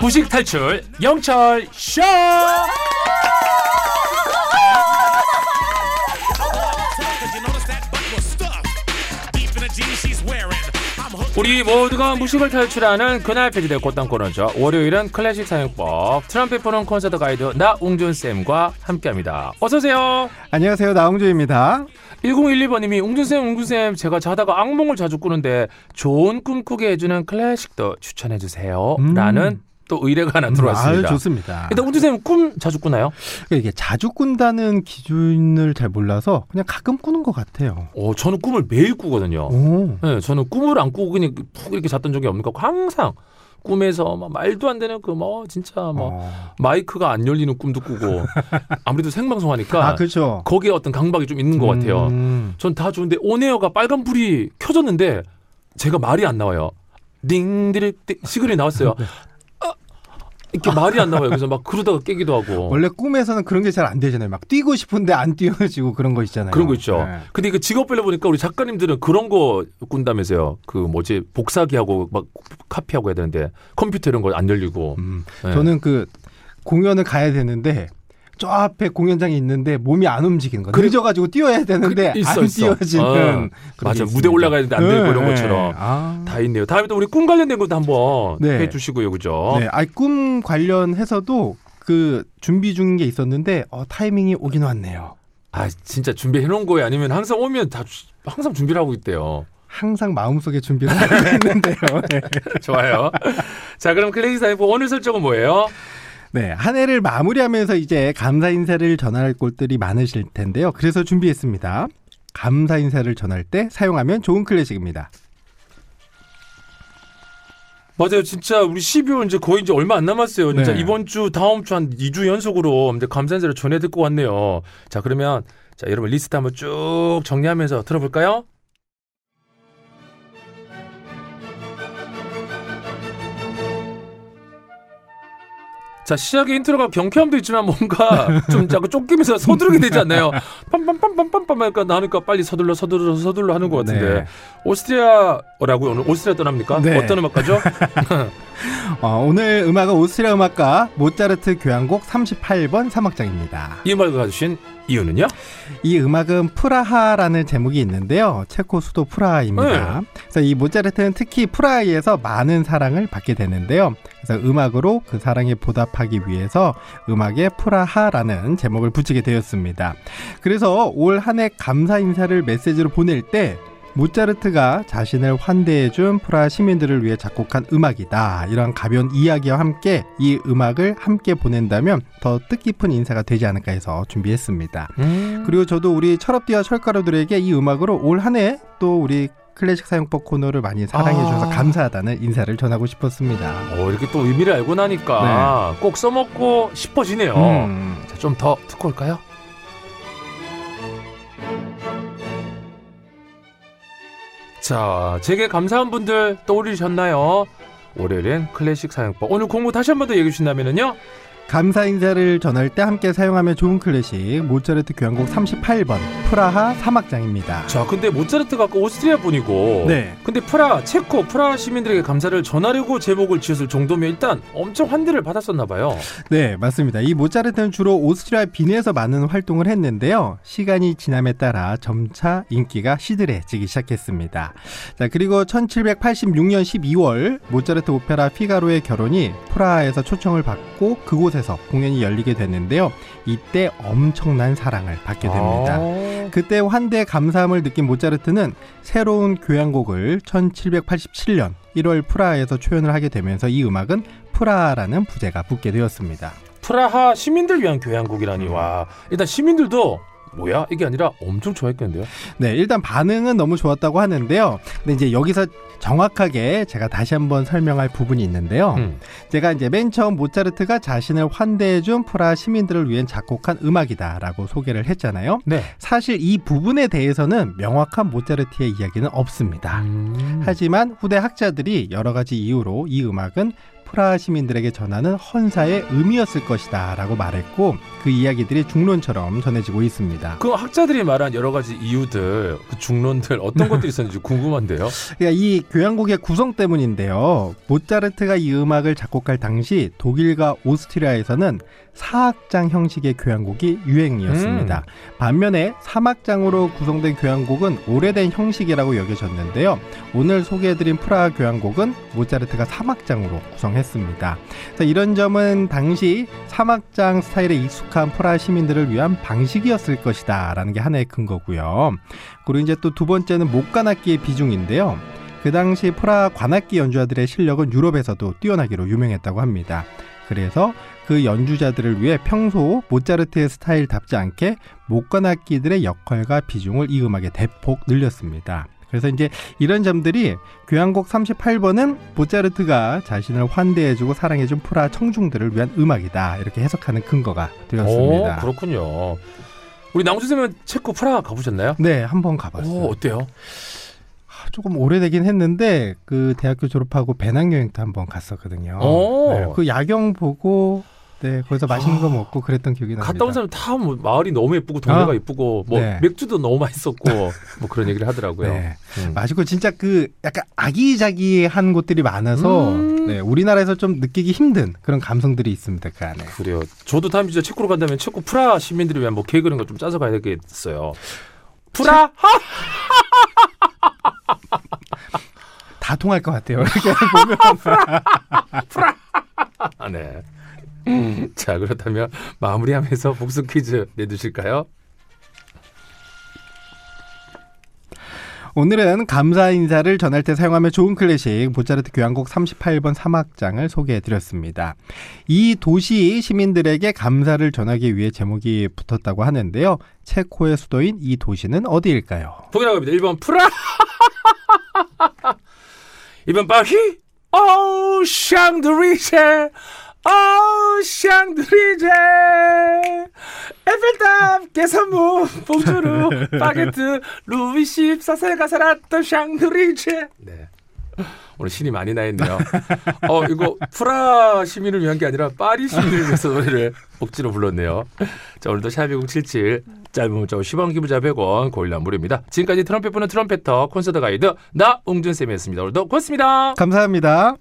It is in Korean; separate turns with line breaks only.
부식 탈출 영철 쇼. 우리 모두가 무식을 탈출하는 그날 폐지될 꽃당 코너죠. 월요일은 클래식 사용법 트럼펫 부는 콘서트 가이드 나웅준 쌤과 함께합니다. 어서 오세요.
안녕하세요. 나홍주입니다.
1012번님이 웅준쌤 웅준쌤 제가 자다가 악몽을 자주 꾸는데 좋은 꿈 꾸게 해주는 클래식도 추천해주세요
음.
라는 또 의뢰가 하나 들어왔습니다
아유, 좋습니다.
일단 웅준쌤 꿈 자주 꾸나요?
그러니까 이게 자주 꾼다는 기준을 잘 몰라서 그냥 가끔 꾸는 것 같아요.
어, 저는 꿈을 매일 꾸거든요
오.
네, 저는 꿈을 안 꾸고 그냥 푹 이렇게 잤던 적이 없는 것 같고 항상 꿈에서 막 말도 안 되는 그 뭐 진짜 뭐
어.
마이크가 안 열리는 꿈도 꾸고 아무래도 생방송 하니까
아, 그렇죠.
거기에 어떤 강박이 좀 있는 것 같아요
음.
전다 좋은데 온에어가 빨간 불이 켜졌는데 제가 말이 안 나와요. 딩디릭 시그널이 나왔어요. 이렇게 말이 안 나와요. 그래서 막 그러다가 깨기도 하고
원래 꿈에서는 그런 게 잘 안 되잖아요. 막 뛰고 싶은데 안 뛰어지고 그런 거 있잖아요.
그런 거 있죠.
네.
근데 그 직업별로 보니까 우리 작가님들은 그런 거 꾼다면서요. 그 뭐지 복사기하고 막 카피하고 해야 되는데 컴퓨터 이런 거 안 열리고.
음.
네.
저는 그 공연을 가야 되는데 저 앞에 공연장이 있는데 몸이 안 움직이는 거.
그래-
늦어가지고 뛰어야 되는데
그- 있어,
안
있어.
뛰어지는. 게
맞아. 무대 올라가야 되는데 안 되고
네,
이런 것처럼
네. 아.
다 있네요. 다음에 또 우리 꿈 관련된 것도 한번
네.
해주시고요, 그죠?
네, 아이 꿈 관련해서도 그 준비 중인 게 있었는데 어, 타이밍이 오긴 왔네요.
아 진짜 준비해 놓은 거예요? 아니면 항상 오면 다 주- 항상 준비를 하고 있대요.
항상 마음속에 준비를 하고 있는데요. 네.
좋아요. 자, 그럼 클래식 사이버 오늘 설정은 뭐예요?
네, 한 해를 마무리하면서 이제 감사 인사를 전할 곳들이 많으실 텐데요. 그래서 준비했습니다. 감사 인사를 전할 때 사용하면 좋은 클래식입니다.
맞아요. 진짜 우리 12월 이제 거의 이제 얼마 안 남았어요. 진짜
네.
이번 주, 다음 주 한 2주 연속으로 이제 감사 인사를 전해 듣고 왔네요. 자, 그러면 자, 여러분 리스트 한번 쭉 정리하면서 들어볼까요? 자 시작의 인트로가 경쾌함도 있지만 뭔가 좀 자꾸 쫓기면서 서두르게 되지 않나요? 빰빰빰빰빰빰 하니까 나니까 빨리 서둘러 서둘러 서둘러 하는 것 같은데
네.
오스트리아라고요 오늘 오스트리아 떠납니까?
네.
어떤 음악가죠?
어, 오늘 음악은 오스트리아 음악가 모차르트 교향곡 38번 3악장입니다.
이 음악을 가주신 이유는요?
이 음악은 프라하라는 제목이 있는데요. 체코 수도 프라하입니다. 그래서 이 모차르트는 특히 프라하에서 많은 사랑을 받게 되는데요. 그래서 음악으로 그 사랑에 보답하기 위해서 음악에 프라하라는 제목을 붙이게 되었습니다. 그래서 올 한 해 감사 인사를 메시지로 보낼 때 모차르트가 자신을 환대해준 프라하 시민들을 위해 작곡한 음악이다. 이런 가벼운 이야기와 함께 이 음악을 함께 보낸다면 더 뜻깊은 인사가 되지 않을까 해서 준비했습니다. 그리고 저도 우리 철업디와 철가루들에게 이 음악으로 올 한 해 또 우리 클래식 사용법 코너를 많이 사랑해 주셔서
아.
감사하다는 인사를 전하고 싶었습니다.
어, 이렇게 또 의미를 알고 나니까 꼭 써먹고 싶어지네요.
음.
자, 좀 더 듣고 올까요? 자, 제게 감사한 분들 떠오르셨나요? 월요일엔 클래식 사용법. 오늘 공부 다시 한 번 더 얘기해 주신다면요?
감사 인사를 전할 때 함께 사용하면 좋은 클래식 모차르트 교향곡 38번 프라하 3악장입니다.
자, 근데 모차르트가 아까 오스트리아 분이고.
네.
근데 프라, 체코, 프라하 시민들에게 감사를 전하려고 제목을 지었을 정도면 일단 엄청 환대를 받았었나 봐요.
네, 맞습니다. 이 모차르트는 주로 오스트리아 빈에서 많은 활동을 했는데요. 시간이 지남에 따라 점차 인기가 시들해지기 시작했습니다. 자, 그리고 1786년 12월 모차르트 오페라 피가로의 결혼이 프라하에서 초청을 받고 그곳에 서 공연이 열리게 됐는데요. 이때 엄청난 사랑을 받게 됩니다.
아.
그때 환대 감사함을 느낀 모차르트는 새로운 교향곡을 1787년 1월 프라하에서 초연을 하게 되면서 이 음악은 프라하라는 부제가 붙게 되었습니다.
프라하 시민들 위한 교향곡이라니 와 일단 시민들도 뭐야 이게 아니라 엄청 좋아했겠는데요.
네, 일단 반응은 너무 좋았다고 하는데요. 근데 이제 여기서 정확하게 제가 다시 한번 설명할 부분이 있는데요.
음.
제가 이제 맨 처음 모차르트가 자신을 환대해준 프라하 시민들을 위해 작곡한 음악이다라고 소개를 했잖아요.
네.
사실 이 부분에 대해서는 명확한 모차르트의 이야기는 없습니다.
음.
하지만 후대 학자들이 여러 가지 이유로 이 음악은 프라하 시민들에게 전하는 헌사의 의미였을 것이다 라고 말했고 그 이야기들이 중론처럼 전해지고 있습니다.
그 학자들이 말한 여러 가지 이유들, 그 중론들 어떤 것들이 있었는지 궁금한데요.
그러니까 이 교향곡의 구성 때문인데요. 모차르트가 이 음악을 작곡할 당시 독일과 오스트리아에서는 사악장 형식의 교향곡이 유행이었습니다. 반면에 삼악장으로 구성된 교향곡은 오래된 형식이라고 여겨졌는데요. 오늘 소개해드린 프라하 교향곡은 모차르트가 삼악장으로 구성했습니다. 그래서 이런 점은 당시 삼악장 스타일에 익숙한 프라하 시민들을 위한 방식이었을 것이다라는 게 하나의 근거고요. 그리고 이제 또 두 번째는 목관악기의 비중인데요. 그 당시 프라하 관악기 연주자들의 실력은 유럽에서도 뛰어나기로 유명했다고 합니다. 그래서 그 연주자들을 위해 평소 모차르트의 스타일답지 않게 목관악기들의 역할과 비중을 이 음악에 대폭 늘렸습니다. 그래서 이제 이런 점들이 교향곡 38번은 모차르트가 자신을 환대해주고 사랑해준 프라 청중들을 위한 음악이다 이렇게 해석하는 근거가 되었습니다.
오, 그렇군요. 우리 낭주 쌤은 체코 프라하 가보셨나요?
네, 한 번 가봤어요.
오, 어때요?
조금 오래되긴 했는데 그 대학교 졸업하고 배낭여행 도 한번 갔었거든요.
오.
네, 그 야경 보고 네 거기서 맛있는 거
아.
먹고 그랬던 기억이 납니다.
갔다 온 사람 다 뭐 마을이 너무 예쁘고 동네가
아.
예쁘고 뭐
네.
맥주도 너무 맛있었고 뭐 그런 얘기를 하더라고요.
네.
음.
맛있고 진짜 그 약간 아기자기한 곳들이 많아서
음.
네, 우리나라에서 좀 느끼기 힘든 그런 감성들이 있습니다 그 안에.
그래요. 저도 다음 주에 체코로 간다면 체코 프라 시민들을 위한 뭐 계획 이런 거좀 짜서 가야겠어요. 프라 하!
다 통할 것 같아요. 이렇게 보면
아, 네. 자 그렇다면 마무리하면서 복수 퀴즈 내두실까요?
오늘은 감사 인사를 전할 때 사용하면 좋은 클래식 모차르트 교향곡 38번 3악장을 소개해 드렸습니다. 이 도시 시민들에게 감사를 전하기 위해 제목이 붙었다고 하는데요. 체코의 수도인 이 도시는 어디일까요?
보기 나갑니다. 1번 프라 2번 파리 오 샹드리 제오 샹드리제 에펠탑 개선문 bonjour 바게트 루이 14세가 살았던 샹젤리제 네. 오늘 신이 많이 나 있네요. 어, 이거 프라하 시민을 위한 게 아니라 파리 시민을 위해서 노래를 억지로 불렀네요. 자, 오늘도 샵1077 짧은 문자 10원 기부자 100원 고릴라 무료입니다. 지금까지 트럼펫 부는 trumpeter 콘서트 가이드 나웅준 쌤이었습니다. 오늘도 고맙습니다.
감사합니다.